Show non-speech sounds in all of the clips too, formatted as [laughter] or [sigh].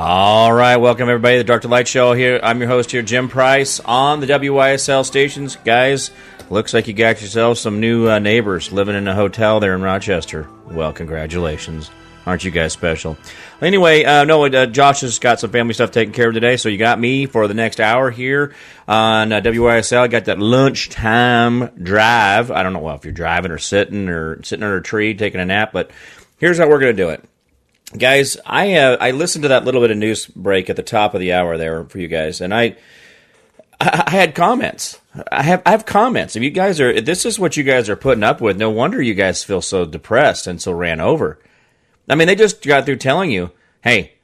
All right, welcome everybody to the Dark to Light Show. Here, I'm your host here, Jim Price, on the WYSL stations. Guys, looks like you got yourself some new uh, neighbors living in a hotel there in Rochester. Well, congratulations. Aren't you guys special? Anyway, uh, no, uh, Josh has got some family stuff taken care of today, so you got me for the next hour here on uh, WYSL. I got that lunchtime drive. I don't know well, if you're driving or sitting or sitting under a tree taking a nap, but here's how we're going to do it guys, I uh, I listened to that little bit of news break at the top of the hour there for you guys, and I I had comments. I have I have comments. If you guys are this is what you guys are putting up with, no wonder you guys feel so depressed and so ran over. I mean, they just got through telling you, hey,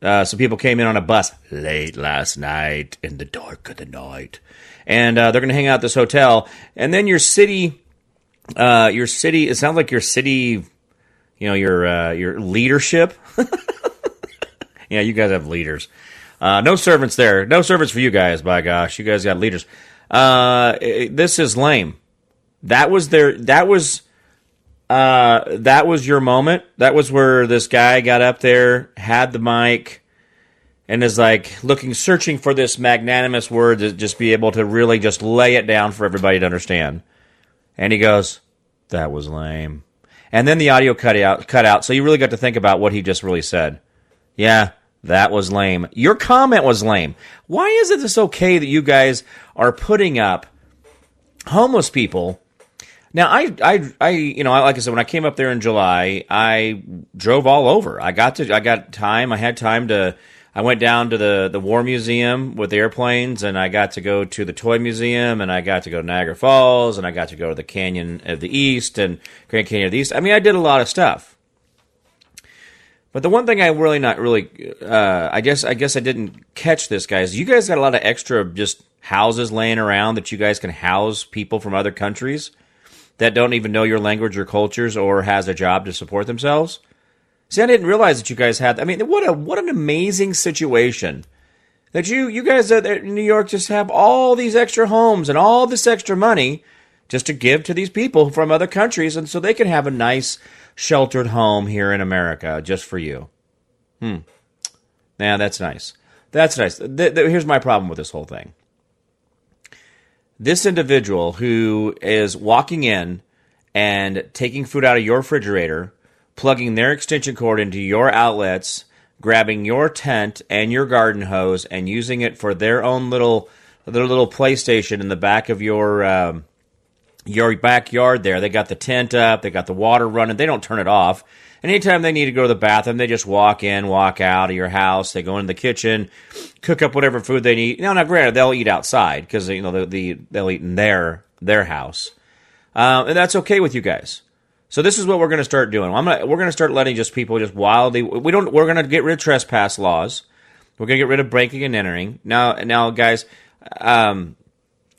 uh, some people came in on a bus late last night in the dark of the night, and uh, they're going to hang out at this hotel, and then your city. Uh, your city. It sounds like your city you know your uh, your leadership. [laughs] yeah, you guys have leaders. Uh, no servants there. No servants for you guys. By gosh, you guys got leaders. Uh, this is lame. That was their. That was. Uh, that was your moment. That was where this guy got up there, had the mic, and is like looking, searching for this magnanimous word to just be able to really just lay it down for everybody to understand. And he goes, "That was lame." And then the audio cut out cut out so you really got to think about what he just really said. Yeah that was lame. Your comment was lame. Why is it this okay that you guys are putting up homeless people? Now I, I i you know like i said when i came up there in july i drove all over. I got to i got time i had time to I went down to the, the War Museum with airplanes, and I got to go to the Toy Museum, and I got to go to Niagara Falls, and I got to go to the Canyon of the East and Grand Canyon of the East. I mean, I did a lot of stuff. But the one thing I really not really, uh, I guess I guess I didn't catch this, guys. You guys got a lot of extra just houses laying around that you guys can house people from other countries that don't even know your language or cultures or has a job to support themselves. See, I didn't realize that you guys had. I mean, what a what an amazing situation that you you guys in New York just have all these extra homes and all this extra money just to give to these people from other countries, and so they can have a nice sheltered home here in America just for you. Hmm. Yeah, that's nice. That's nice. Th- th- here's my problem with this whole thing. This individual who is walking in and taking food out of your refrigerator plugging their extension cord into your outlets, grabbing your tent and your garden hose, and using it for their own little their little PlayStation in the back of your um, your backyard. There, they got the tent up, they got the water running. They don't turn it off. Anytime they need to go to the bathroom, they just walk in, walk out of your house. They go into the kitchen, cook up whatever food they need. Now, now, granted, they'll eat outside because you know the, the, they'll eat in their their house, uh, and that's okay with you guys. So this is what we're going to start doing. Gonna, we're going to start letting just people just wildly. We don't. We're going to get rid of trespass laws. We're going to get rid of breaking and entering. Now, now, guys, um,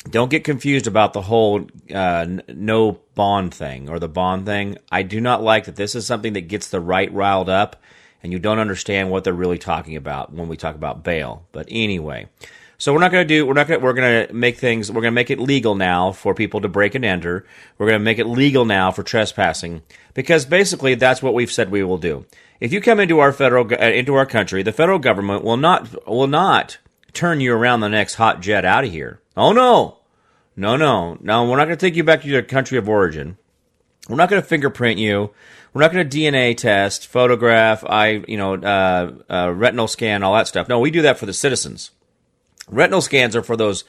don't get confused about the whole uh, no bond thing or the bond thing. I do not like that. This is something that gets the right riled up, and you don't understand what they're really talking about when we talk about bail. But anyway. So we're not going to do. We're not going. We're going to make things. We're going to make it legal now for people to break and enter. We're going to make it legal now for trespassing because basically that's what we've said we will do. If you come into our federal uh, into our country, the federal government will not will not turn you around the next hot jet out of here. Oh no, no, no, no. We're not going to take you back to your country of origin. We're not going to fingerprint you. We're not going to DNA test, photograph, I, you know, uh, uh, retinal scan, all that stuff. No, we do that for the citizens. Retinal scans are for those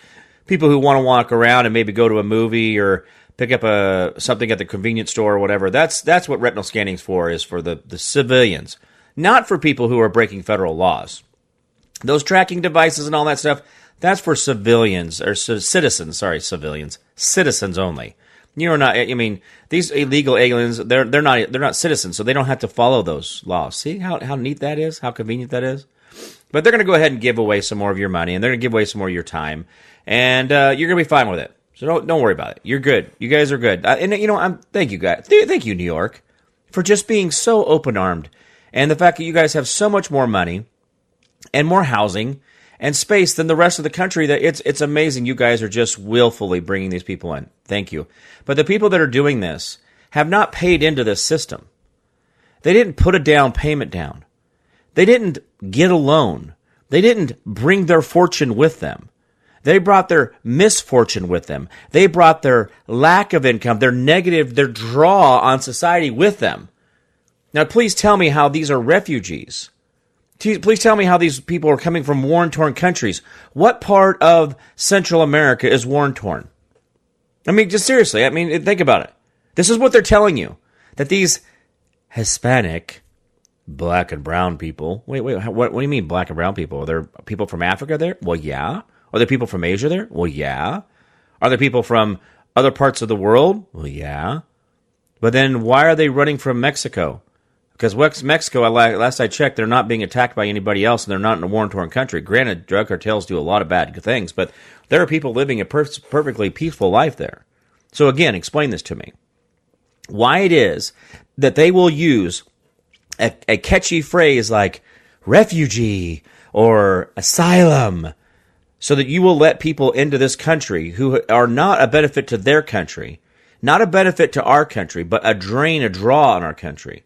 people who want to walk around and maybe go to a movie or pick up a something at the convenience store or whatever. That's that's what retinal scanning's for is for the, the civilians, not for people who are breaking federal laws. Those tracking devices and all that stuff, that's for civilians or citizens, sorry, civilians, citizens only. You're not I mean, these illegal aliens, they're they're not they're not citizens, so they don't have to follow those laws. See how how neat that is? How convenient that is? But they're going to go ahead and give away some more of your money, and they're going to give away some more of your time, and uh, you're going to be fine with it. So don't don't worry about it. You're good. You guys are good. Uh, and you know, I'm thank you guys. Thank you, New York, for just being so open armed, and the fact that you guys have so much more money and more housing and space than the rest of the country. That it's it's amazing. You guys are just willfully bringing these people in. Thank you. But the people that are doing this have not paid into this system. They didn't put a down payment down. They didn't get a loan. They didn't bring their fortune with them. They brought their misfortune with them. They brought their lack of income, their negative, their draw on society with them. Now, please tell me how these are refugees. Please tell me how these people are coming from war torn countries. What part of Central America is war torn? I mean, just seriously, I mean, think about it. This is what they're telling you that these Hispanic, black and brown people. Wait, wait, what, what do you mean black and brown people? Are there people from Africa there? Well, yeah. Are there people from Asia there? Well, yeah. Are there people from other parts of the world? Well, yeah. But then why are they running from Mexico? Because Mexico, last I checked, they're not being attacked by anybody else, and they're not in a war-torn country. Granted, drug cartels do a lot of bad things, but there are people living a per- perfectly peaceful life there. So again, explain this to me. Why it is that they will use a, a catchy phrase like refugee or asylum so that you will let people into this country who are not a benefit to their country, not a benefit to our country, but a drain, a draw on our country.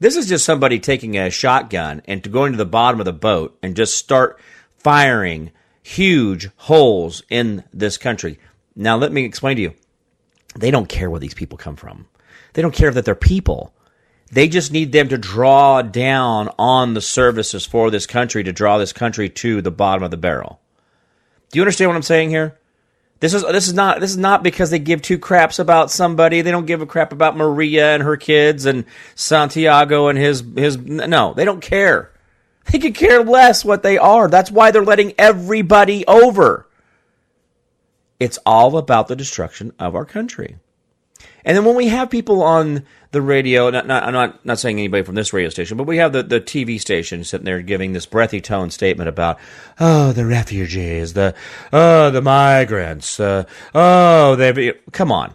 This is just somebody taking a shotgun and going to the bottom of the boat and just start firing huge holes in this country. Now, let me explain to you. They don't care where these people come from. They don't care that they're people. They just need them to draw down on the services for this country to draw this country to the bottom of the barrel. Do you understand what I'm saying here? This is this is not this is not because they give two craps about somebody. They don't give a crap about Maria and her kids and Santiago and his his no, they don't care. They could care less what they are. That's why they're letting everybody over. It's all about the destruction of our country. And then when we have people on the radio, not, not, I'm not, not saying anybody from this radio station, but we have the, the TV station sitting there giving this breathy tone statement about, oh, the refugees, the, oh, the migrants, uh, oh, they, come on.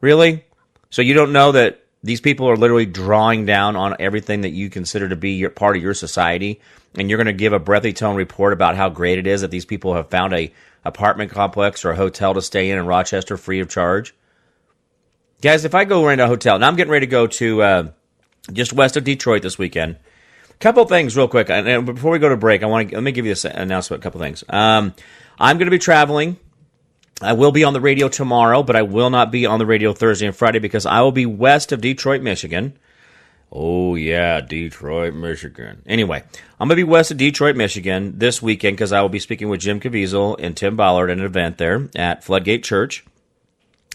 Really? So you don't know that these people are literally drawing down on everything that you consider to be your part of your society, and you're going to give a breathy tone report about how great it is that these people have found a apartment complex or a hotel to stay in in Rochester free of charge? Guys, if I go rent a hotel, now I'm getting ready to go to uh, just west of Detroit this weekend. Couple things, real quick. And before we go to break, I want to let me give you this announcement. A couple things. Um, I'm going to be traveling. I will be on the radio tomorrow, but I will not be on the radio Thursday and Friday because I will be west of Detroit, Michigan. Oh yeah, Detroit, Michigan. Anyway, I'm gonna be west of Detroit, Michigan this weekend because I will be speaking with Jim Caviezel and Tim Ballard at an event there at Floodgate Church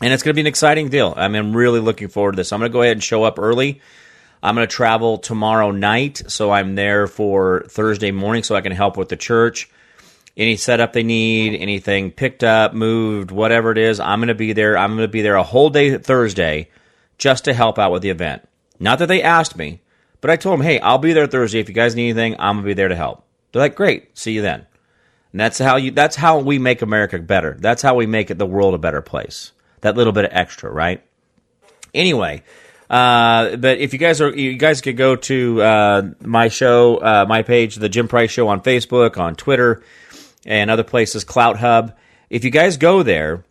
and it's going to be an exciting deal. I mean, I'm really looking forward to this. I'm going to go ahead and show up early. I'm going to travel tomorrow night, so I'm there for Thursday morning, so I can help with the church. Any setup they need, anything picked up, moved, whatever it is, I'm going to be there. I'm going to be there a whole day Thursday just to help out with the event. Not that they asked me, but I told them, hey, I'll be there Thursday. If you guys need anything, I'm going to be there to help. They're like, great, see you then. And that's how you. That's how we make America better. That's how we make it the world a better place that little bit of extra, right? Anyway, uh, but if you guys are, you guys could go to uh, my show, uh, my page, the Jim Price Show on Facebook, on Twitter, and other places, Clout Hub. If you guys go there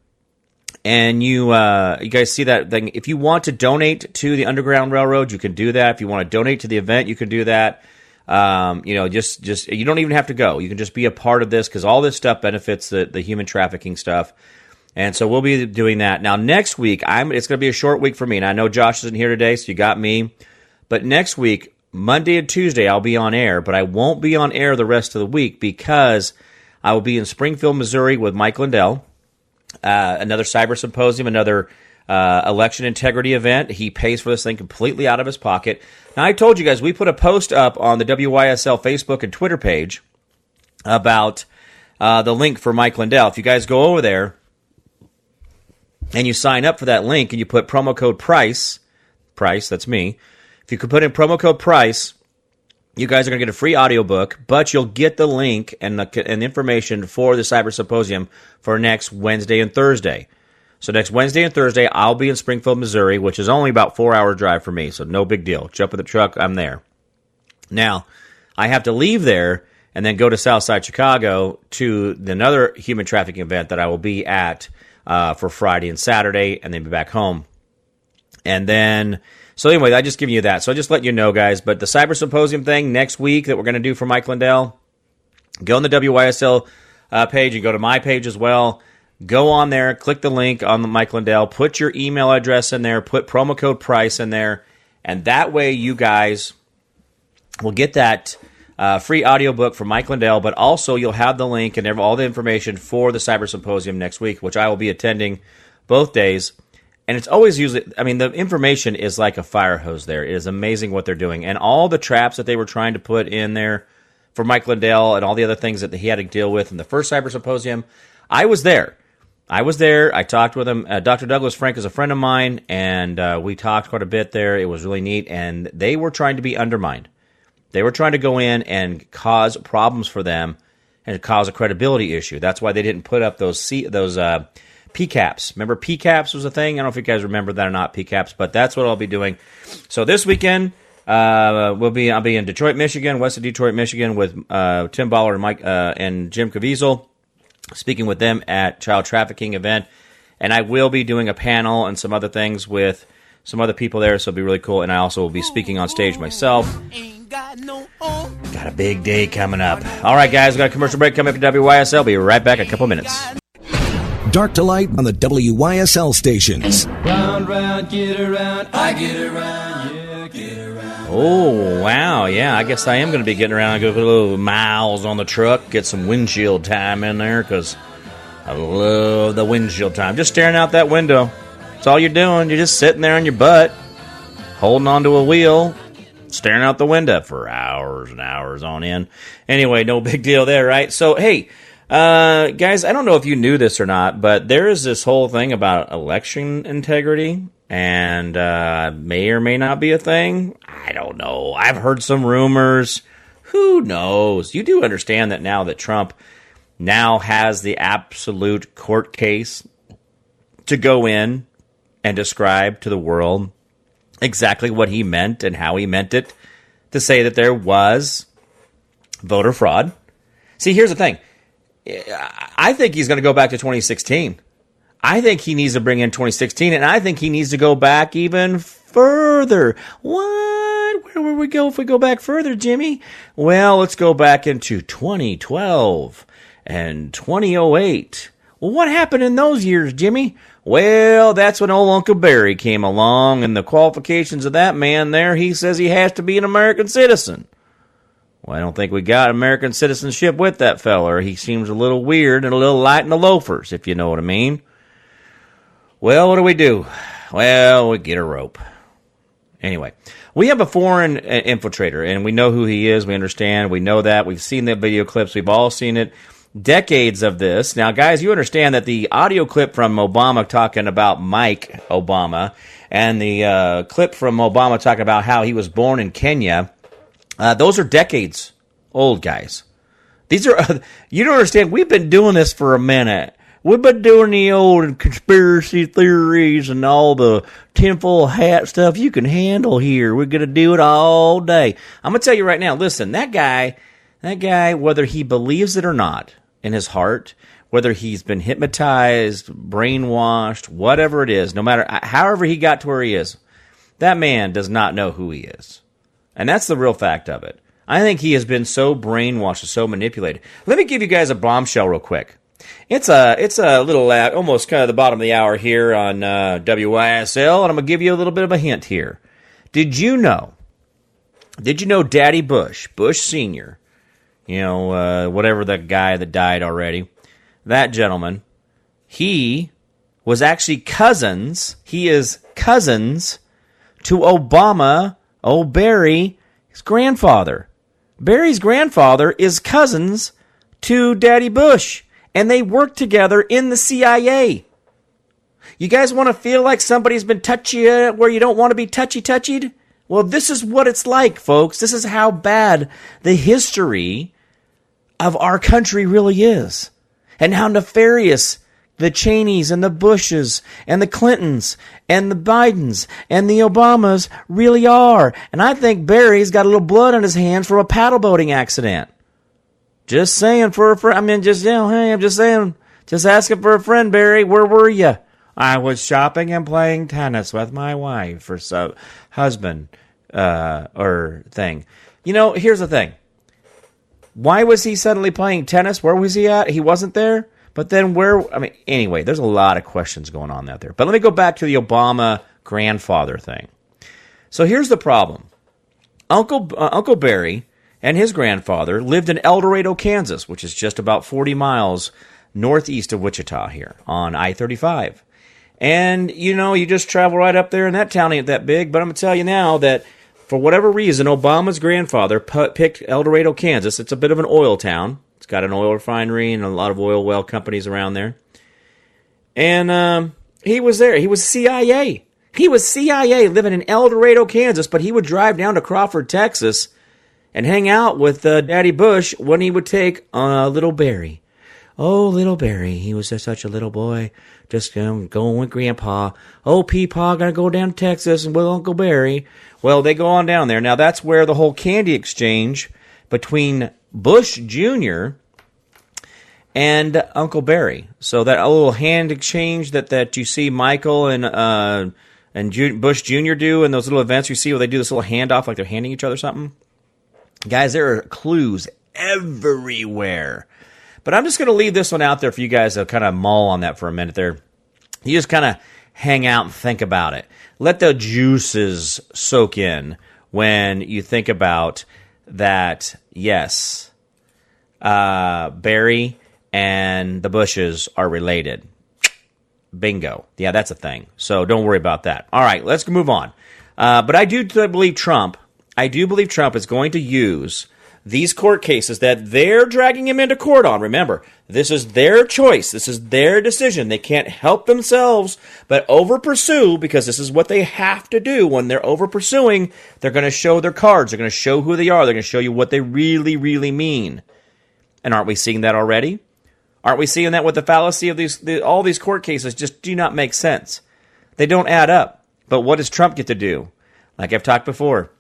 and you uh, you guys see that thing, if you want to donate to the Underground Railroad, you can do that. If you want to donate to the event, you can do that. Um, you know, just just you don't even have to go. You can just be a part of this because all this stuff benefits the the human trafficking stuff. And so we'll be doing that. Now next week, I'm it's going to be a short week for me. And I know Josh isn't here today, so you got me. But next week, Monday and Tuesday, I'll be on air, but I won't be on air the rest of the week because I will be in Springfield, Missouri with Mike Lindell, uh, another cyber symposium, another uh, election integrity event. He pays for this thing completely out of his pocket. Now, I told you guys, we put a post up on the WYSL Facebook and Twitter page about uh, the link for Mike Lindell. If you guys go over there, and you sign up for that link and you put promo code price, price, that's me. If you could put in promo code price, you guys are going to get a free audiobook, but you'll get the link and the and information for the Cyber Symposium for next Wednesday and Thursday. So next Wednesday and Thursday, I'll be in Springfield, Missouri, which is only about four hour drive for me, so no big deal. Jump in the truck, I'm there. Now, I have to leave there and then go to Southside Chicago to another human trafficking event that I will be at uh, for Friday and Saturday, and then be back home. And then, so anyway, I just give you that. So I just let you know, guys. But the Cyber Symposium thing next week that we're going to do for Mike Lindell, go on the WYSL uh, page and go to my page as well. Go on there, click the link on the Mike Lindell, put your email address in there, put promo code price in there, and that way you guys will get that uh, free audiobook from Mike Lindell, but also you'll have the link and all the information for the Cyber Symposium next week, which I will be attending both days. And it's always usually, I mean, the information is like a fire hose there. It is amazing what they're doing. And all the traps that they were trying to put in there for Mike Lindell and all the other things that he had to deal with in the first Cyber Symposium, I was there. I was there. I talked with him. Uh, Dr. Douglas Frank is a friend of mine, and uh, we talked quite a bit there. It was really neat. And they were trying to be undermined. They were trying to go in and cause problems for them and cause a credibility issue. That's why they didn't put up those C, those uh, PCAPs. Remember PCAPs was a thing. I don't know if you guys remember that or not PCAPs, but that's what I'll be doing. So this weekend uh, we'll be I'll be in Detroit, Michigan, west of Detroit, Michigan, with uh, Tim Ballard and Mike uh, and Jim Caviezel, speaking with them at child trafficking event, and I will be doing a panel and some other things with some other people there. So it'll be really cool. And I also will be speaking on stage myself Got a big day coming up. All right, guys, we got a commercial break coming up at WYSL. Be right back in a couple minutes. Dark to light on the WYSL stations. Round, round, get around, I get around, yeah, get around. Oh, wow. Yeah, I guess I am going to be getting around and go a little miles on the truck, get some windshield time in there because I love the windshield time. Just staring out that window. That's all you're doing. You're just sitting there on your butt, holding onto a wheel, staring out the window for hours and hours on end. Anyway, no [laughs] big deal there, right? So, hey, uh, guys, I don't know if you knew this or not, but there is this whole thing about election integrity, and uh, may or may not be a thing. I don't know. I've heard some rumors. Who knows? You do understand that now that Trump now has the absolute court case to go in and describe to the world exactly what he meant and how he meant it to say that there was voter fraud. See, here's the thing. I think he's going to go back to 2016. I think he needs to bring in 2016, and I think he needs to go back even further. What? Where would we go if we go back further, Jimmy? Well, let's go back into 2012 and 2008. Well, what happened in those years, Jimmy? Well, that's when old Uncle Barry came along, and the qualifications of that man there, he says he has to be an American citizen. Well, I don't think we got American citizenship with that feller. He seems a little weird and a little light in the loafers, if you know what I mean. Well, what do we do? Well, we get a rope. Anyway, we have a foreign uh, infiltrator, and we know who he is. We understand. We know that. We've seen the video clips. We've all seen it decades of this. Now, guys, you understand that the audio clip from Obama talking about Mike Obama and the uh, clip from Obama talking about how he was born in Kenya, uh, those are decades old, guys. These are, [laughs] you don't understand, we've been doing this for a minute. We've been doing the old conspiracy theories and all the tinfoil hat stuff you can handle here. We're going to do it all day. I'm going to tell you right now, listen, that guy, that guy, whether he believes it or not, in his heart, whether he's been hypnotized, brainwashed, whatever it is, no matter however he got to where he is, that man does not know who he is. And that's the real fact of it. I think he has been so brainwashed so manipulated. Let me give you guys a bombshell real quick. It's a it's a little uh, almost kind of the bottom of the hour here on uh, WYSL, and I'm gonna give you a little bit of a hint here. Did you know? Did you know Daddy Bush, Bush Senior, you know, uh, whatever the guy that died already, that gentleman, he was actually cousins. He is cousins to Obama, oh, Barry, his grandfather. Barry's grandfather is cousins to Daddy Bush, and they work together in the CIA. You guys want to feel like somebody's been touchy uh, where you don't want to be touchy touchied? Well, this is what it's like, folks. This is how bad the history of our country really is, and how nefarious the Cheneys and the Bushes and the Clintons and the Bidens and the Obamas really are. And I think Barry's got a little blood on his hands from a paddle boating accident. Just saying for a friend. I mean, just, you know, hey, I'm just saying, just asking for a friend, Barry. Where were you? I was shopping and playing tennis with my wife or so husband uh, or thing. You know, here's the thing. Why was he suddenly playing tennis? Where was he at? He wasn't there. But then where? I mean, anyway, there's a lot of questions going on out there. But let me go back to the Obama grandfather thing. So here's the problem. Uncle uh, Uncle Barry and his grandfather lived in El Dorado, Kansas, which is just about 40 miles northeast of Wichita here on I-35. And you know, you just travel right up there, and that town ain't that big. But I'm gonna tell you now that for whatever reason, Obama's grandfather picked El Dorado, Kansas. It's a bit of an oil town. It's got an oil refinery and a lot of oil well companies around there. And um, he was there. He was CIA. He was CIA living in El Dorado, Kansas, but he would drive down to Crawford, Texas, and hang out with uh, Daddy Bush when he would take uh, little Barry. Oh, little Barry, he was just such a little boy, just um, going with Grandpa. Oh, Peepaw, gonna go down to Texas and with Uncle Barry. Well, they go on down there. Now that's where the whole candy exchange between Bush Jr. and Uncle Barry. So that little hand exchange that, that you see Michael and uh, and Bush Jr. do in those little events you see where they do this little handoff like they're handing each other something. Guys, there are clues everywhere. But I'm just going to leave this one out there for you guys to kind of mull on that for a minute there. You just kind of hang out and think about it. Let the juices soak in when you think about that, yes, uh, Barry and the Bushes are related. Bingo. Yeah, that's a thing. So don't worry about that. All right, let's move on. Uh, but I do believe Trump, I do believe Trump is going to use these court cases that they're dragging him into court on. Remember, this is their choice. This is their decision. They can't help themselves but over pursue because this is what they have to do. When they're over pursuing, they're going to show their cards. They're going to show who they are. They're going to show you what they really, really mean. And aren't we seeing that already? Aren't we seeing that with the fallacy of these, the, all these court cases just do not make sense. They don't add up. But what does Trump get to do? Like I've talked before,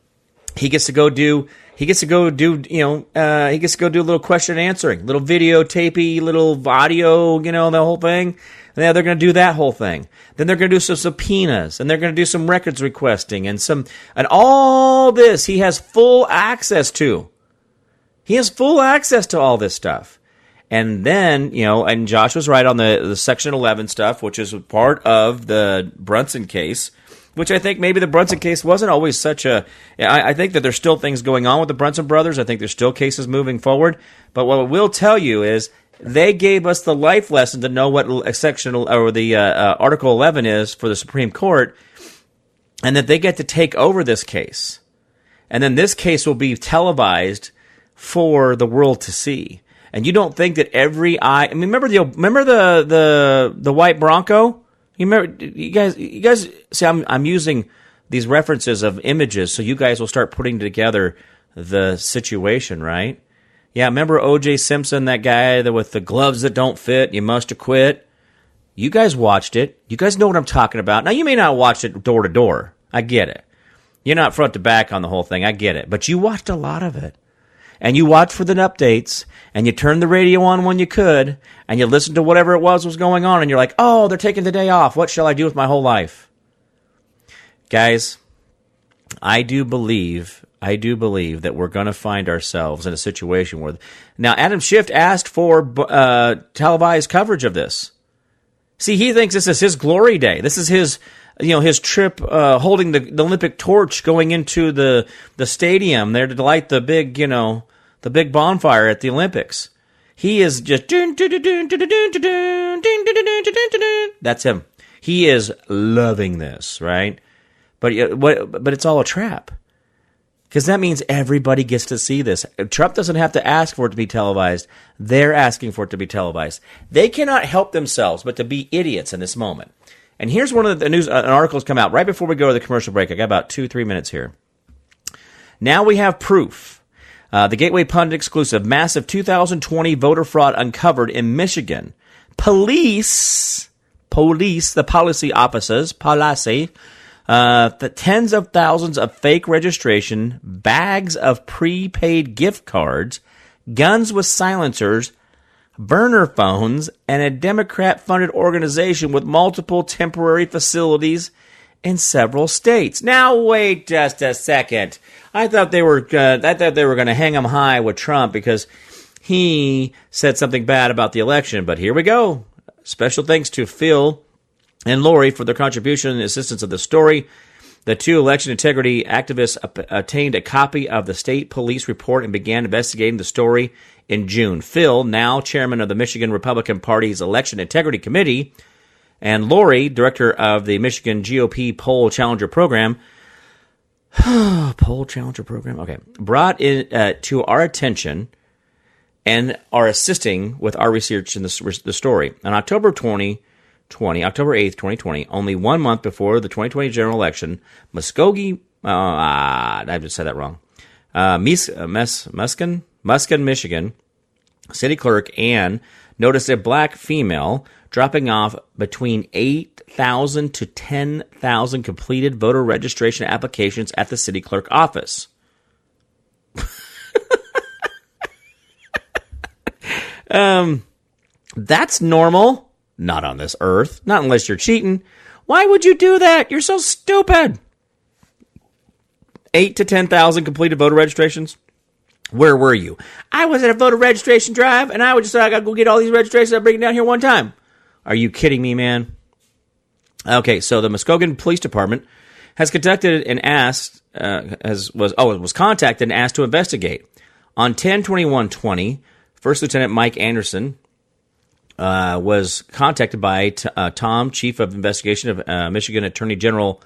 he gets to go do he gets to go do you know uh, he gets to go do a little question answering little videotapey little audio you know the whole thing. And yeah, they're going to do that whole thing. Then they're going to do some subpoenas and they're going to do some records requesting and some and all this he has full access to. He has full access to all this stuff. And then you know and josh was right on the, the section 11 stuff which is part of the brunson case which I think maybe the Brunson case wasn't always such a. I, I think that there's still things going on with the Brunson brothers. I think there's still cases moving forward. But what I will tell you is they gave us the life lesson to know what section or the uh, uh, Article 11 is for the Supreme Court, and that they get to take over this case, and then this case will be televised for the world to see. And you don't think that every eye? I mean, remember the remember the the the white Bronco? You remember, you guys, you guys see, I'm, I'm using these references of images so you guys will start putting together the situation, right? Yeah, remember O.J. Simpson, that guy with the gloves that don't fit, you must have quit. You guys watched it. You guys know what I'm talking about. Now, you may not watch it door to door. I get it. You're not front to back on the whole thing. I get it. But you watched a lot of it and you watch for the updates and you turn the radio on when you could and you listen to whatever it was was going on and you're like, oh, they're taking the day off. What shall I do with my whole life? Guys, I do believe, I do believe that we're going to find ourselves in a situation where now Adam Schiff asked for uh, televised coverage of this. See, he thinks this is his glory day. This is his you know his trip uh, holding the, the, Olympic torch going into the the stadium there to light the big you know the big bonfire at the Olympics. He is just that's him. He is loving this, right? But but it's all a trap. Because that means everybody gets to see this. Trump doesn't have to ask for it to be televised. They're asking for it to be televised. They cannot help themselves but to be idiots in this moment. And here's one of the news uh, an articles come out right before we go to the commercial break. I got about two three minutes here. Now we have proof. Uh, the Gateway Pundit exclusive massive 2020 voter fraud uncovered in Michigan. Police, police, the policy officers, policy, uh, the tens of thousands of fake registration, bags of prepaid gift cards, guns with silencers, burner phones, and a Democrat funded organization with multiple temporary facilities in several states. Now, wait just a second. I thought they were, uh, I thought they were going to hang him high with Trump because he said something bad about the election. But here we go. Special thanks to Phil and Lori for their contribution and assistance of the story. The two election integrity activists obtained a copy of the state police report and began investigating the story in June. Phil, now chairman of the Michigan Republican Party's Election Integrity Committee, and Lori, director of the Michigan GOP Poll Challenger Program, [sighs] Poll Challenger Program, okay, brought in uh, to our attention and are assisting with our research in the, the story. On October 2020, October 8th, 2020, only one month before the 2020 general election, Muskogee, uh, I just said that wrong, uh, uh, Muskin, Muskin, Michigan, city clerk Ann noticed a black female dropping off between 8,000 to 10,000 completed voter registration applications at the city clerk office. [laughs] um, that's normal. Not on this earth. Not unless you're cheating. Why would you do that? You're so stupid. Eight to 10,000 completed voter registrations. Where were you? I was at a voter registration drive, and I would just like, I gotta go get all these registrations. I bring it down here one time. Are you kidding me, man? Okay, so the Muskogee Police Department has conducted and asked uh, has was oh was contacted and asked to investigate on 10-21-20, First Lieutenant Mike Anderson uh, was contacted by t- uh, Tom, Chief of Investigation of uh, Michigan Attorney General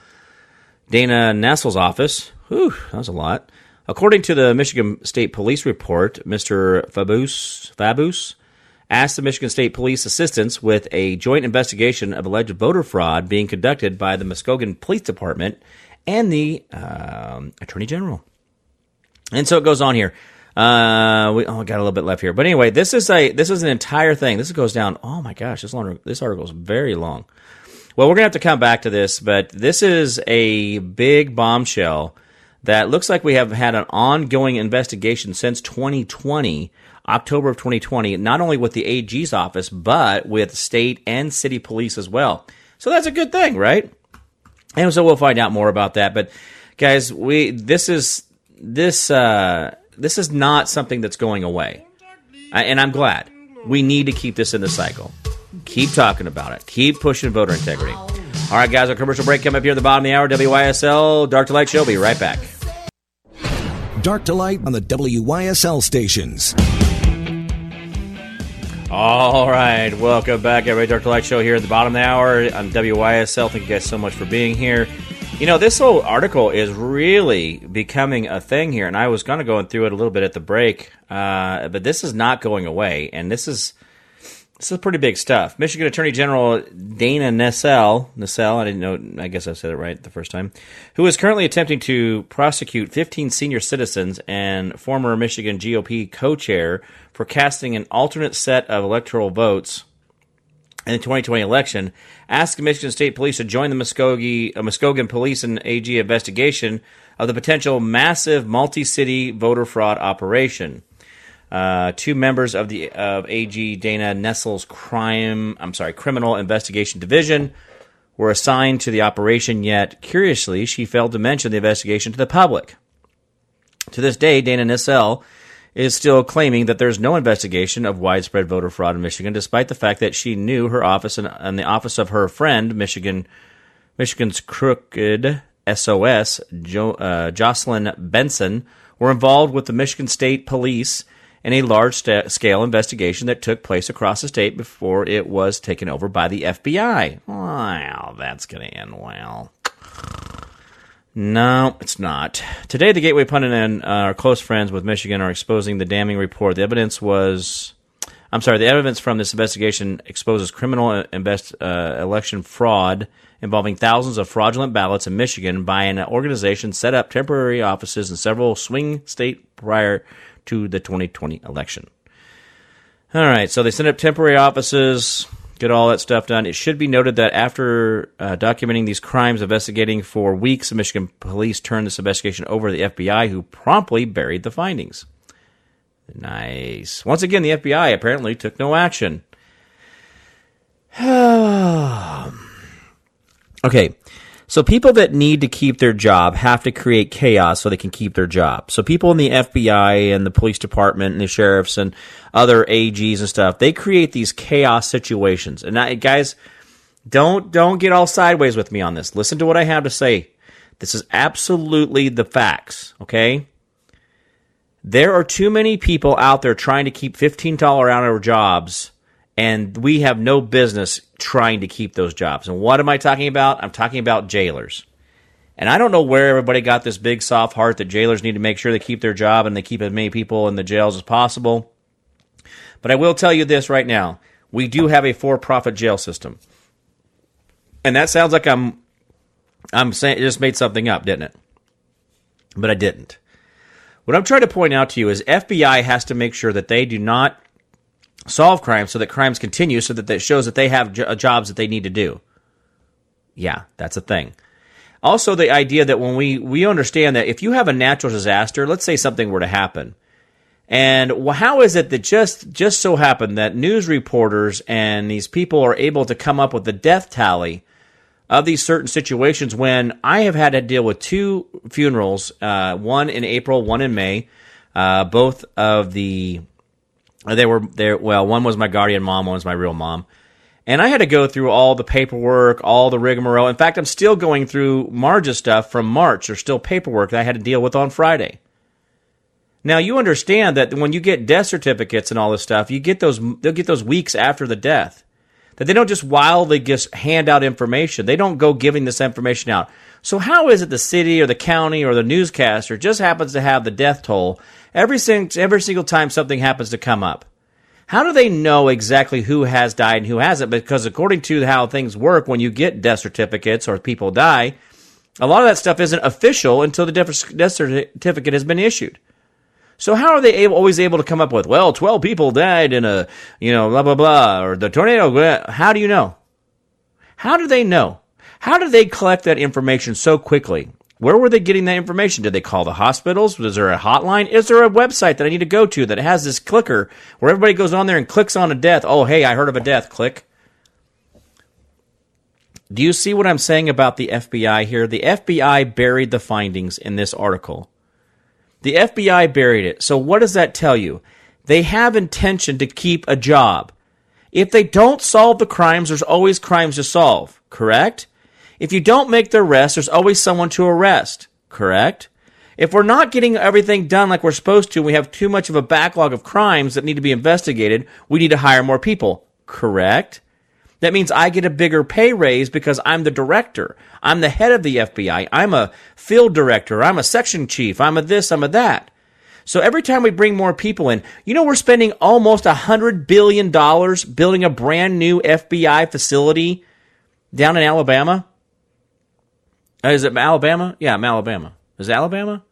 Dana Nessel's office. Whew, that was a lot. According to the Michigan State Police report, Mr. Fabus, Fabus asked the Michigan State Police assistance with a joint investigation of alleged voter fraud being conducted by the Muskogee Police Department and the um, Attorney General. And so it goes on here. Uh, we oh, got a little bit left here, but anyway, this is a this is an entire thing. This goes down. Oh my gosh, this long, this article is very long. Well, we're gonna have to come back to this, but this is a big bombshell that looks like we have had an ongoing investigation since 2020, October of 2020, not only with the AG's office, but with state and city police as well. So that's a good thing, right? And so we'll find out more about that. But guys, we this is this uh, this is not something that's going away, I, and I'm glad. We need to keep this in the cycle. Keep talking about it. Keep pushing voter integrity. All right, guys, our commercial break coming up here at the bottom of the hour. WYSL Dark to Light Show. Be right back. Dark to Light on the WYSL stations. All right, welcome back, everybody. Dark to Light Show here at the bottom of the hour on WYSL. Thank you guys so much for being here. You know, this whole article is really becoming a thing here, and I was kind of going through it a little bit at the break, uh, but this is not going away, and this is this is pretty big stuff. Michigan Attorney General Dana Nessel, Nessel, I didn't know, I guess I said it right the first time, who is currently attempting to prosecute 15 senior citizens and former Michigan GOP co chair for casting an alternate set of electoral votes in the 2020 election, asked Michigan State Police to join the Muskogee, uh, Muskogee Police and AG investigation of the potential massive multi city voter fraud operation. Uh, two members of the of AG Dana Nessel's crime, I'm sorry, criminal investigation division were assigned to the operation. Yet, curiously, she failed to mention the investigation to the public. To this day, Dana Nessel is still claiming that there's no investigation of widespread voter fraud in Michigan, despite the fact that she knew her office and, and the office of her friend, Michigan, Michigan's crooked SOS, jo, uh, Jocelyn Benson, were involved with the Michigan State Police in a large st- scale investigation that took place across the state before it was taken over by the FBI. Well, that's going to end well. No, it's not. Today, the Gateway Pundit and uh, our close friends with Michigan are exposing the damning report. The evidence was. I'm sorry, the evidence from this investigation exposes criminal invest, uh, election fraud involving thousands of fraudulent ballots in Michigan by an organization set up temporary offices in several swing states prior to the 2020 election. All right, so they set up temporary offices, get all that stuff done. It should be noted that after uh, documenting these crimes, investigating for weeks, the Michigan police turned this investigation over to the FBI, who promptly buried the findings. Nice. Once again, the FBI apparently took no action. [sighs] okay. So people that need to keep their job have to create chaos so they can keep their job. So people in the FBI and the police department and the sheriffs and other AGs and stuff, they create these chaos situations. And I, guys, don't don't get all sideways with me on this. Listen to what I have to say. This is absolutely the facts, okay? There are too many people out there trying to keep $15 hour jobs, and we have no business trying to keep those jobs. And what am I talking about? I'm talking about jailers. And I don't know where everybody got this big soft heart that jailers need to make sure they keep their job and they keep as many people in the jails as possible. But I will tell you this right now. We do have a for-profit jail system. And that sounds like I'm I'm saying just made something up, didn't it? But I didn't. What I'm trying to point out to you is FBI has to make sure that they do not solve crimes so that crimes continue so that it shows that they have jo- jobs that they need to do. Yeah, that's a thing. Also, the idea that when we, we understand that if you have a natural disaster, let's say something were to happen, and how is it that just just so happened that news reporters and these people are able to come up with the death tally of these certain situations when I have had to deal with two funerals, uh, one in April, one in May. Uh, both of the they were there. Well, one was my guardian mom, one was my real mom, and I had to go through all the paperwork, all the rigmarole. In fact, I'm still going through Marge's stuff from March. There's still paperwork that I had to deal with on Friday. Now you understand that when you get death certificates and all this stuff, you get those they'll get those weeks after the death that they don't just wildly just hand out information. They don't go giving this information out. So how is it the city or the county or the newscaster just happens to have the death toll every single, every single time something happens to come up? How do they know exactly who has died and who hasn't? Because according to how things work, when you get death certificates or people die, a lot of that stuff isn't official until the death certificate has been issued. So how are they able, always able to come up with, well, 12 people died in a, you know, blah, blah, blah, or the tornado? How do you know? How do they know? How did they collect that information so quickly? Where were they getting that information? Did they call the hospitals? Was there a hotline? Is there a website that I need to go to that has this clicker where everybody goes on there and clicks on a death? Oh, hey, I heard of a death. Click. Do you see what I'm saying about the FBI here? The FBI buried the findings in this article. The FBI buried it. So what does that tell you? They have intention to keep a job. If they don't solve the crimes, there's always crimes to solve, correct? If you don't make the arrest, there's always someone to arrest, correct? If we're not getting everything done like we're supposed to, we have too much of a backlog of crimes that need to be investigated, we need to hire more people, correct? That means I get a bigger pay raise because I'm the director. I'm the head of the FBI. I'm a field director. I'm a section chief. I'm a this. I'm a that. So every time we bring more people in, you know, we're spending almost a hundred billion dollars building a brand new FBI facility down in Alabama. Uh, is it Alabama? Yeah, I'm Alabama. Is it Alabama?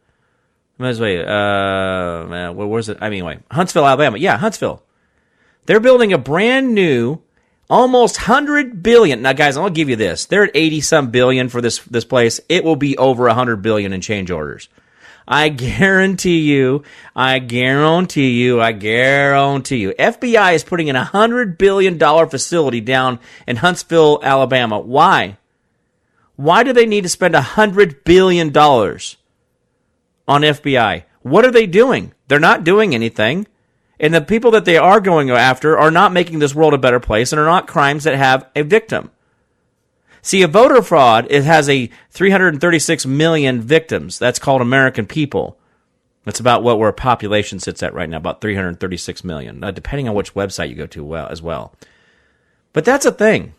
Wait, uh, where's it? I mean, anyway, Huntsville, Alabama. Yeah, Huntsville. They're building a brand new Almost 100 billion. Now, guys, I'll give you this. They're at 80 some billion for this, this place. It will be over 100 billion in change orders. I guarantee you, I guarantee you, I guarantee you. FBI is putting in a $100 billion facility down in Huntsville, Alabama. Why? Why do they need to spend a $100 billion on FBI? What are they doing? They're not doing anything. And the people that they are going after are not making this world a better place and are not crimes that have a victim. See, a voter fraud, it has a 336 million victims. That's called American people. That's about what our population sits at right now, about 336 million, depending on which website you go to well, as well. But that's a thing.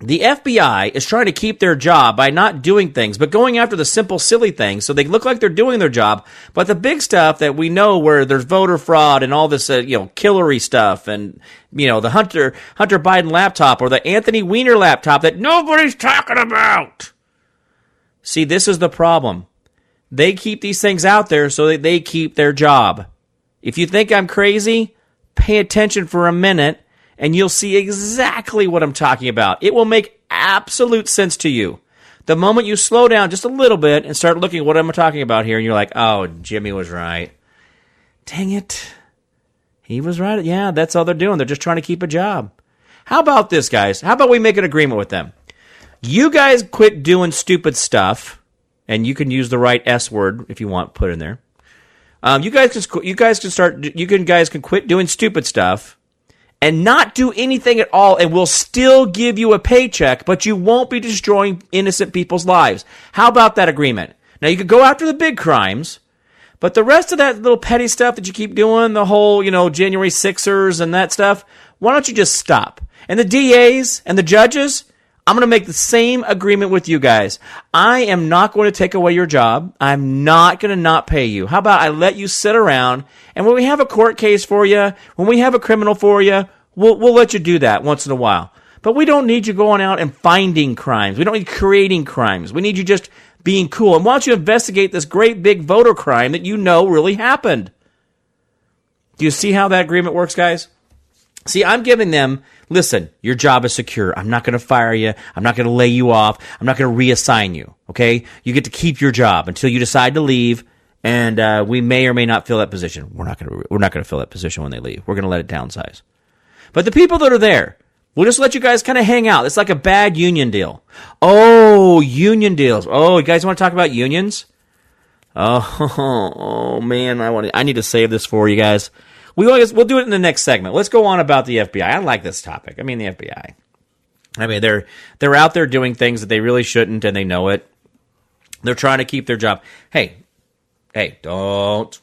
The FBI is trying to keep their job by not doing things, but going after the simple, silly things so they look like they're doing their job. But the big stuff that we know where there's voter fraud and all this, uh, you know, killery stuff and, you know, the Hunter, Hunter Biden laptop or the Anthony Weiner laptop that nobody's talking about. See, this is the problem. They keep these things out there so that they keep their job. If you think I'm crazy, pay attention for a minute and you'll see exactly what I'm talking about. It will make absolute sense to you. The moment you slow down just a little bit and start looking at what I'm talking about here, and you're like, oh, Jimmy was right. Dang it. He was right. Yeah, that's all they're doing. They're just trying to keep a job. How about this, guys? How about we make an agreement with them? You guys quit doing stupid stuff, and you can use the right S word if you want, put in there. Um, you guys can you guys can start you can guys can quit doing stupid stuff and not do anything at all and we'll still give you a paycheck, but you won't be destroying innocent people's lives. How about that agreement? Now you could go after the big crimes, but the rest of that little petty stuff that you keep doing, the whole, you know, January Sixers and that stuff, why don't you just stop? And the DAs and the judges, I'm going to make the same agreement with you guys. I am not going to take away your job. I'm not going to not pay you. How about I let you sit around and when we have a court case for you, when we have a criminal for you, we'll, we'll let you do that once in a while. But we don't need you going out and finding crimes. We don't need creating crimes. We need you just being cool. And why don't you investigate this great big voter crime that you know really happened? Do you see how that agreement works, guys? See, I'm giving them, listen, your job is secure. I'm not going to fire you. I'm not going to lay you off. I'm not going to reassign you. Okay? You get to keep your job until you decide to leave. And uh, we may or may not fill that position. We're not going to. We're not going to fill that position when they leave. We're going to let it downsize. But the people that are there, we'll just let you guys kind of hang out. It's like a bad union deal. Oh, union deals. Oh, you guys want to talk about unions? Oh, [laughs] oh man, I want. To, I need to save this for you guys. We always, we'll do it in the next segment. Let's go on about the FBI. I like this topic. I mean, the FBI. I mean, they're they're out there doing things that they really shouldn't, and they know it. They're trying to keep their job. Hey, hey, don't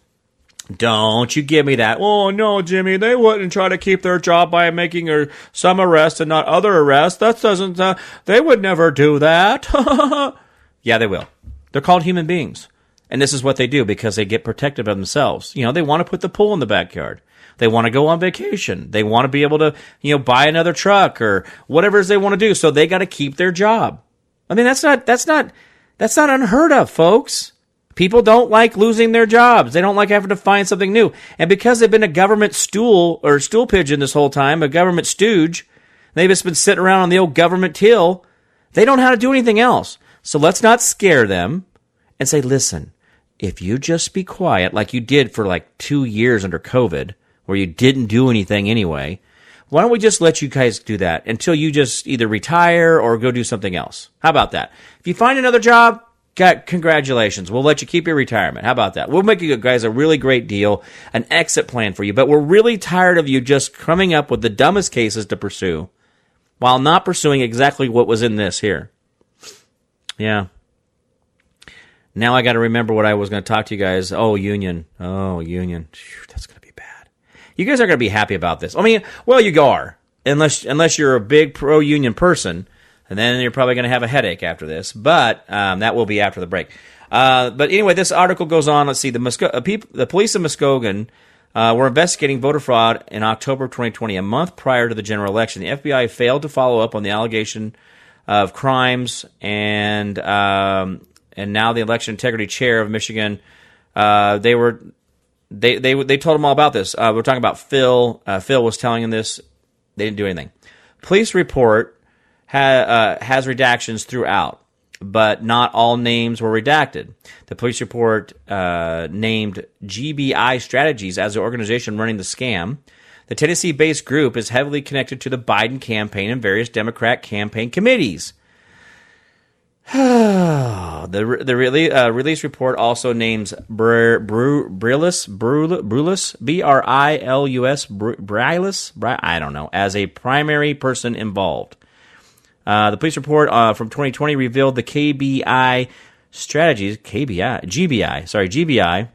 don't you give me that. Oh no, Jimmy, they wouldn't try to keep their job by making or some arrests and not other arrests. That doesn't. Uh, they would never do that. [laughs] yeah, they will. They're called human beings. And this is what they do because they get protective of themselves. You know, they want to put the pool in the backyard. They want to go on vacation. They want to be able to, you know, buy another truck or whatever it is they want to do. So they got to keep their job. I mean, that's not, that's not, that's not unheard of, folks. People don't like losing their jobs. They don't like having to find something new. And because they've been a government stool or stool pigeon this whole time, a government stooge, they've just been sitting around on the old government till, they don't know how to do anything else. So let's not scare them and say, listen, if you just be quiet like you did for like two years under COVID, where you didn't do anything anyway, why don't we just let you guys do that until you just either retire or go do something else? How about that? If you find another job, congratulations. We'll let you keep your retirement. How about that? We'll make you guys a really great deal, an exit plan for you. But we're really tired of you just coming up with the dumbest cases to pursue while not pursuing exactly what was in this here. Yeah. Now I got to remember what I was going to talk to you guys. Oh, union. Oh, union. that's going to be bad. You guys are going to be happy about this. I mean, well, you are, unless unless you're a big pro union person, and then you're probably going to have a headache after this. But um, that will be after the break. Uh, but anyway, this article goes on. Let's see. The Musko- uh, people, the police of Muskegon uh, were investigating voter fraud in October 2020, a month prior to the general election. The FBI failed to follow up on the allegation of crimes and um, and now the election integrity chair of Michigan, uh, they were they they they told him all about this. Uh, we're talking about Phil. Uh, Phil was telling him this. They didn't do anything. Police report ha, uh, has redactions throughout, but not all names were redacted. The police report uh, named GBI Strategies as the organization running the scam. The Tennessee based group is heavily connected to the Biden campaign and various Democrat campaign committees. [sighs] the the uh, release report also names Br- Br- Brilus Brulus B R I L U S Brilus I don't know as a primary person involved. Uh, the police report uh, from 2020 revealed the KBI strategies KBI GBI sorry GBI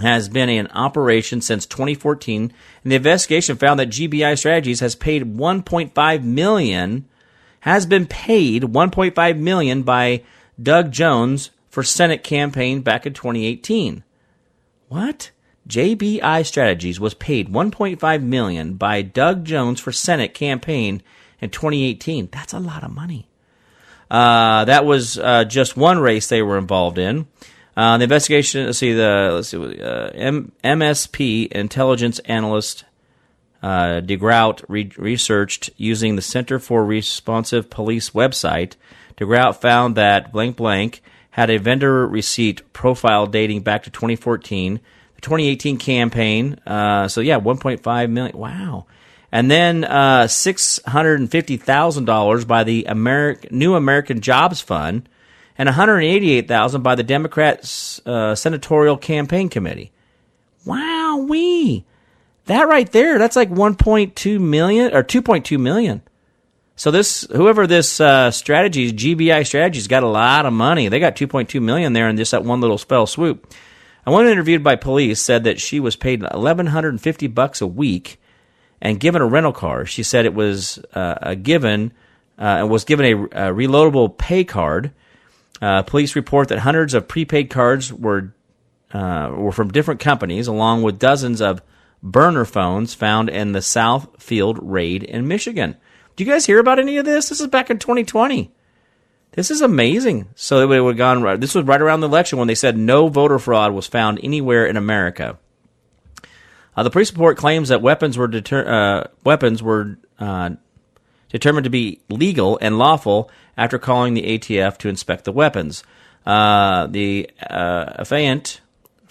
has been in operation since 2014, and the investigation found that GBI Strategies has paid 1.5 million has been paid 1.5 million by Doug Jones for Senate campaign back in 2018. What? GBI Strategies was paid 1.5 million by Doug Jones for Senate campaign in 2018. That's a lot of money. Uh, that was uh, just one race they were involved in. Uh, the investigation. Let's see the let's see uh, M- MSP intelligence analyst uh, re- researched using the Center for Responsive Politics website. DeGrout found that blank blank had a vendor receipt profile dating back to 2014 the 2018 campaign. Uh, so yeah, 1.5 million. Wow. And then uh, $650,000 by the New American Jobs Fund and 188,000 by the Democrats uh, Senatorial Campaign Committee. Wow, we that right there, that's like 1.2 million or 2.2 million. So this whoever this uh, strategy GBI strategy's got a lot of money. They got 2.2 million there in just that one little spell swoop. And one interviewed by police said that she was paid 1150 bucks a week and given a rental car. She said it was uh, a given uh, and was given a, a reloadable pay card. Uh, police report that hundreds of prepaid cards were uh, were from different companies, along with dozens of burner phones found in the Southfield raid in Michigan. Do you guys hear about any of this? This is back in 2020. This is amazing. So it would have gone. right. This was right around the election when they said no voter fraud was found anywhere in America. Uh, the police report claims that weapons were deter- uh, weapons were uh, determined to be legal and lawful after calling the ATF to inspect the weapons. Uh, the uh, affiant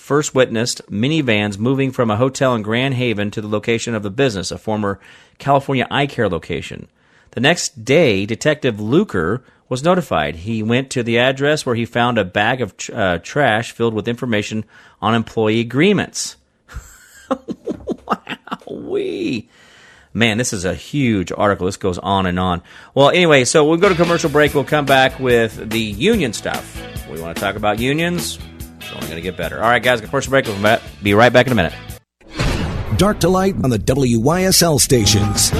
first witnessed minivans moving from a hotel in Grand Haven to the location of the business, a former California eye care location. The next day, Detective Luker was notified. He went to the address where he found a bag of uh, trash filled with information on employee agreements. [laughs] wow, we. Man, this is a huge article. This goes on and on. Well, anyway, so we'll go to commercial break. We'll come back with the union stuff. We want to talk about unions. It's only going to get better. All right, guys, commercial break. We'll be right back in a minute. Dark to light on the WYSL stations.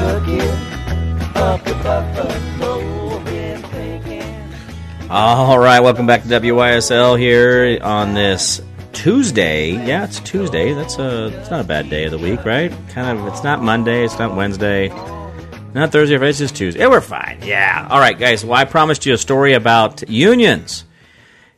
All right, welcome back to WYSL here on this Tuesday. Yeah, it's Tuesday. That's a it's not a bad day of the week, right? Kind of. It's not Monday. It's not Wednesday. Not Thursday. It's just Tuesday. Yeah, we're fine. Yeah. All right, guys. Well, I promised you a story about unions.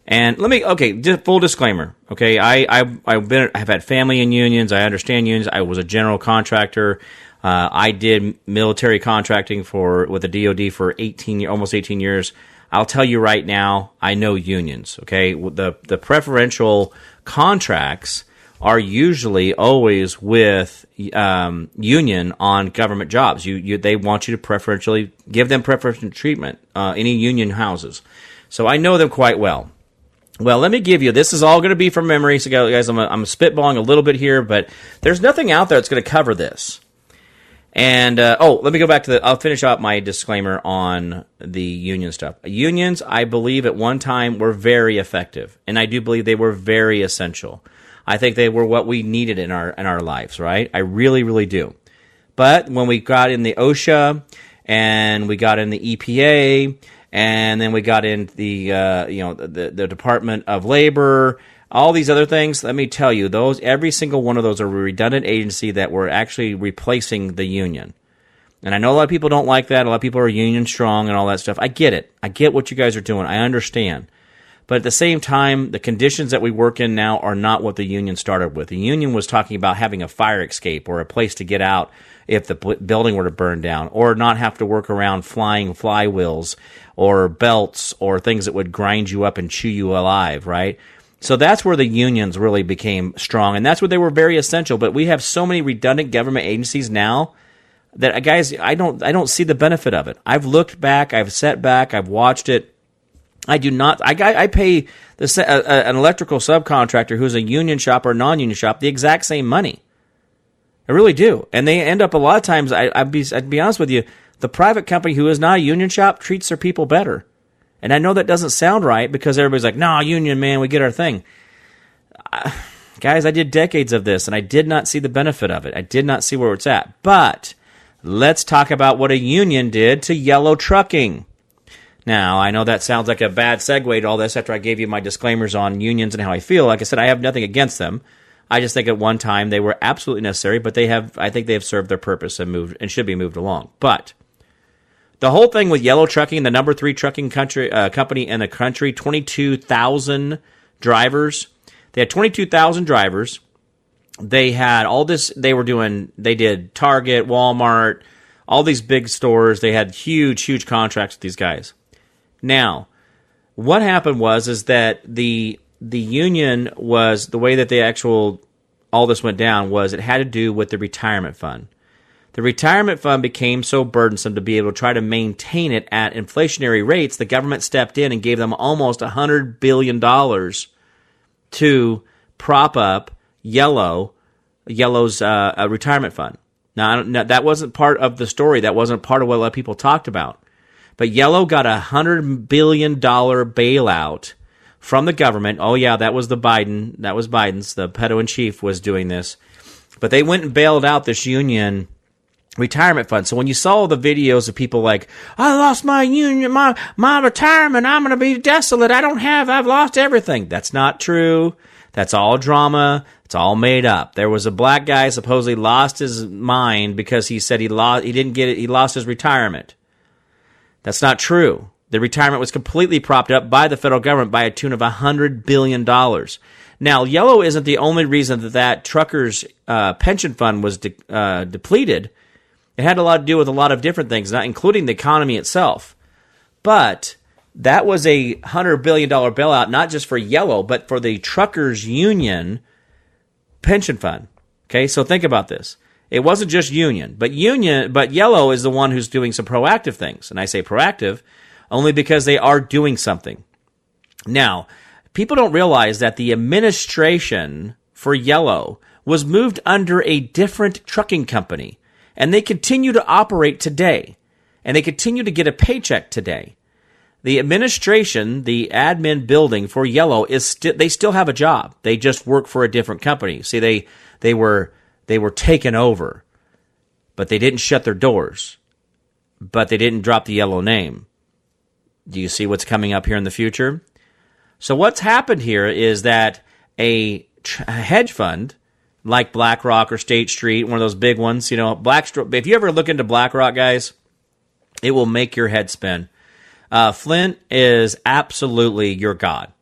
And let me okay, full disclaimer. Okay, I I I've been I've had family in unions. I understand unions. I was a general contractor. Uh, I did military contracting for with the DoD for eighteen almost eighteen years. I'll tell you right now, I know unions. Okay, the the preferential contracts are usually always with um, union on government jobs. You, you, they want you to preferentially give them preferential treatment. Uh, any union houses, so I know them quite well. Well, let me give you. This is all going to be from memory. So, guys, I'm, I'm spitballing a little bit here, but there's nothing out there that's going to cover this. And uh, oh, let me go back to the. I'll finish up my disclaimer on the union stuff. Unions, I believe, at one time were very effective, and I do believe they were very essential. I think they were what we needed in our in our lives. Right? I really, really do. But when we got in the OSHA and we got in the EPA and then we got in the uh, you know the, the Department of Labor all these other things, let me tell you, those every single one of those are a redundant agency that were actually replacing the union. And I know a lot of people don't like that. A lot of people are union strong and all that stuff. I get it. I get what you guys are doing. I understand. But at the same time, the conditions that we work in now are not what the union started with. The union was talking about having a fire escape or a place to get out if the building were to burn down, or not have to work around flying flywheels or belts or things that would grind you up and chew you alive, right? So that's where the unions really became strong, and that's where they were very essential. But we have so many redundant government agencies now that uh, guys, I don't, I don't see the benefit of it. I've looked back, I've sat back, I've watched it. I do not. I, I pay the, uh, uh, an electrical subcontractor who's a union shop or non-union shop the exact same money. I really do, and they end up a lot of times. I, I'd be, I'd be honest with you. The private company who is not a union shop treats their people better. And I know that doesn't sound right because everybody's like, nah, union, man, we get our thing. Uh, guys, I did decades of this and I did not see the benefit of it. I did not see where it's at. But let's talk about what a union did to yellow trucking. Now, I know that sounds like a bad segue to all this after I gave you my disclaimers on unions and how I feel. Like I said, I have nothing against them. I just think at one time they were absolutely necessary, but they have, I think they have served their purpose and moved and should be moved along. But the whole thing with Yellow Trucking, the number three trucking country uh, company in the country, twenty two thousand drivers. They had twenty two thousand drivers. They had all this. They were doing. They did Target, Walmart, all these big stores. They had huge, huge contracts with these guys. Now, what happened was is that the the union was the way that the actual all this went down was it had to do with the retirement fund. The retirement fund became so burdensome to be able to try to maintain it at inflationary rates, the government stepped in and gave them almost $100 billion to prop up Yellow, Yellow's uh, uh, retirement fund. Now, now, that wasn't part of the story. That wasn't part of what a lot of people talked about. But Yellow got a $100 billion bailout from the government. Oh, yeah, that was the Biden. That was Biden's. The pedo in chief was doing this. But they went and bailed out this union retirement fund. So when you saw the videos of people like, I lost my union, my, my retirement, I'm going to be desolate. I don't have, I've lost everything. That's not true. That's all drama. It's all made up. There was a black guy supposedly lost his mind because he said he lost, he didn't get it, he lost his retirement. That's not true. The retirement was completely propped up by the federal government by a tune of $100 billion. Now, yellow isn't the only reason that that truckers' uh, pension fund was de- uh, depleted. It had a lot to do with a lot of different things, not including the economy itself. But that was a hundred billion dollar bailout, not just for Yellow, but for the truckers union pension fund. Okay, so think about this. It wasn't just union, but union, but Yellow is the one who's doing some proactive things, and I say proactive only because they are doing something. Now, people don't realize that the administration for Yellow was moved under a different trucking company and they continue to operate today, and they continue to get a paycheck today. The administration, the admin building for Yellow is they still have a job. They just work for a different company. See, they they were they were taken over, but they didn't shut their doors. But they didn't drop the Yellow name. Do you see what's coming up here in the future? So what's happened here is that a, a hedge fund like BlackRock or State Street, one of those big ones. You know, Black. If you ever look into BlackRock, guys, it will make your head spin. Uh, Fink is absolutely your god.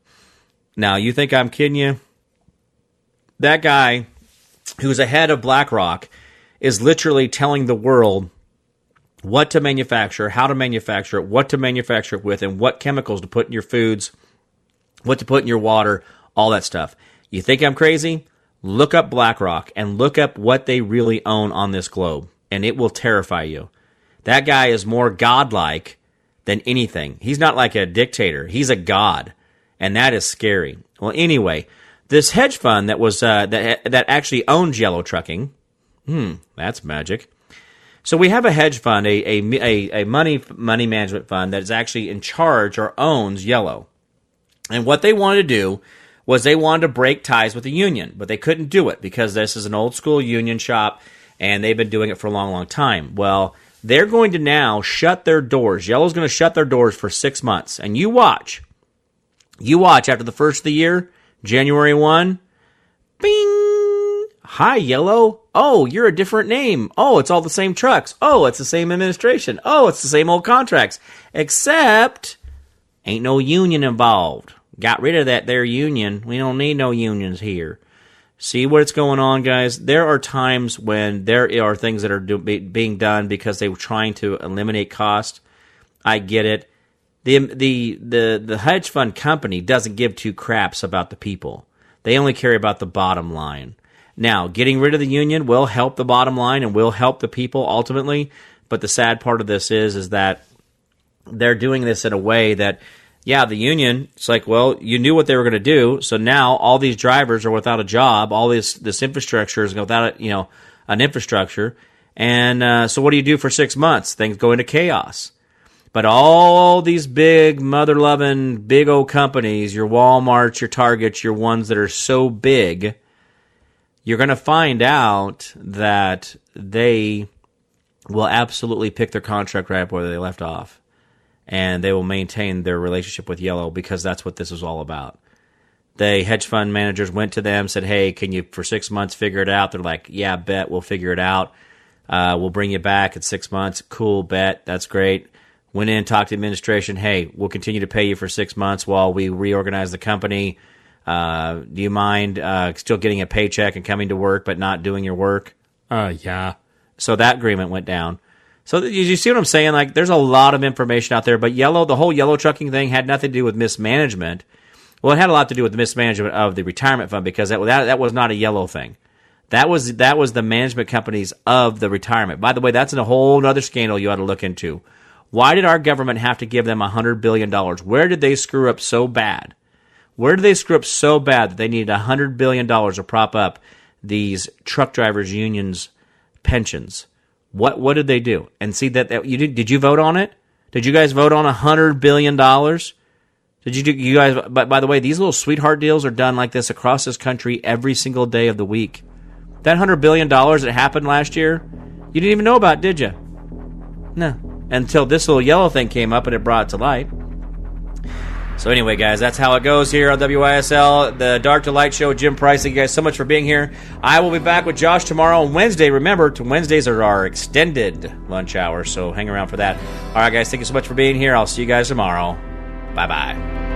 Now, you think I'm kidding you? That guy, who's ahead of BlackRock, is literally telling the world what to manufacture, how to manufacture it, what to manufacture it with, and what chemicals to put in your foods, what to put in your water, all that stuff. You think I'm crazy? look up BlackRock and look up what they really own on this globe, and it will terrify you. That guy is more godlike than anything. He's not like a dictator, he's a god, and that is scary. Well, anyway, this hedge fund that was uh, that that actually owns Yellow Trucking, hmm, that's magic. So we have a hedge fund, a, a, a, a money money management fund that is actually in charge or owns Yellow. And what they wanted to do was they wanted to break ties with the union, but they couldn't do it because this is an old school union shop and they've been doing it for a long, long time. Well, they're going to now shut their doors. Yellow's going to shut their doors for six months. And you watch. You watch after the first of the year, January 1, bing! Hi, Yellow. Oh, you're a different name. Oh, it's all the same trucks. Oh, it's the same administration. Oh, it's the same old contracts. Except, ain't no union involved. Got rid of that there union. We don't need no unions here. See what's going on, guys? There are times when there are things that are do, be, being done because they were trying to eliminate cost. I get it. The, the, the, the hedge fund company doesn't give two craps about the people. They only care about the bottom line. Now, getting rid of the union will help the bottom line and will help the people ultimately. But the sad part of this is, is that they're doing this in a way that yeah, the union, it's like, well, you knew what they were going to do, so now all these drivers are without a job, all this this infrastructure is without, a, you know, an infrastructure, and uh, so what do you do for six months? Things go into chaos. But all these big mother loving, big old companies, your Walmarts, your Targets, your ones that are so big, you're going to find out that they will absolutely pick their contract right up where they left off, and they will maintain their relationship with Yellow because that's what this is all about. The hedge fund managers went to them, said, "Hey, can you for six months figure it out?" They're like, "Yeah, bet we'll figure it out. Uh, we'll bring you back in six months. Cool, bet that's great." Went in, talked to administration. Hey, we'll continue to pay you for six months while we reorganize the company. Uh, do you mind uh, still getting a paycheck and coming to work but not doing your work? Uh, yeah. So that agreement went down. So you see what I'm saying? Like, there's a lot of information out there, but yellow, the whole yellow trucking thing had nothing to do with mismanagement. Well, it had a lot to do with the mismanagement of the retirement fund because that that, that was not a yellow thing. That was that was the management companies of the retirement. By the way, that's a whole other scandal you ought to look into. Why did our government have to give them $100 billion? Where did they screw up so bad? Where do they screw up so bad that they needed $100 billion to prop up these truck drivers' unions' pensions? What what did they do? And see that, that you did, did you vote on it? Did you guys vote on $100 billion? Did you you guys, by, by the way, these little sweetheart deals are done like this across this country every single day of the week. That $100 billion that happened last year, you didn't even know about, did you? No until this little yellow thing came up and it brought it to light. So anyway, guys, that's how it goes here on WYSL, the Dark to Light Show. Jim Price, thank you guys so much for being here. I will be back with Josh tomorrow on Wednesday. Remember, to Wednesdays are our extended lunch hour, so hang around for that. All right, guys, thank you so much for being here. I'll see you guys tomorrow. Bye bye.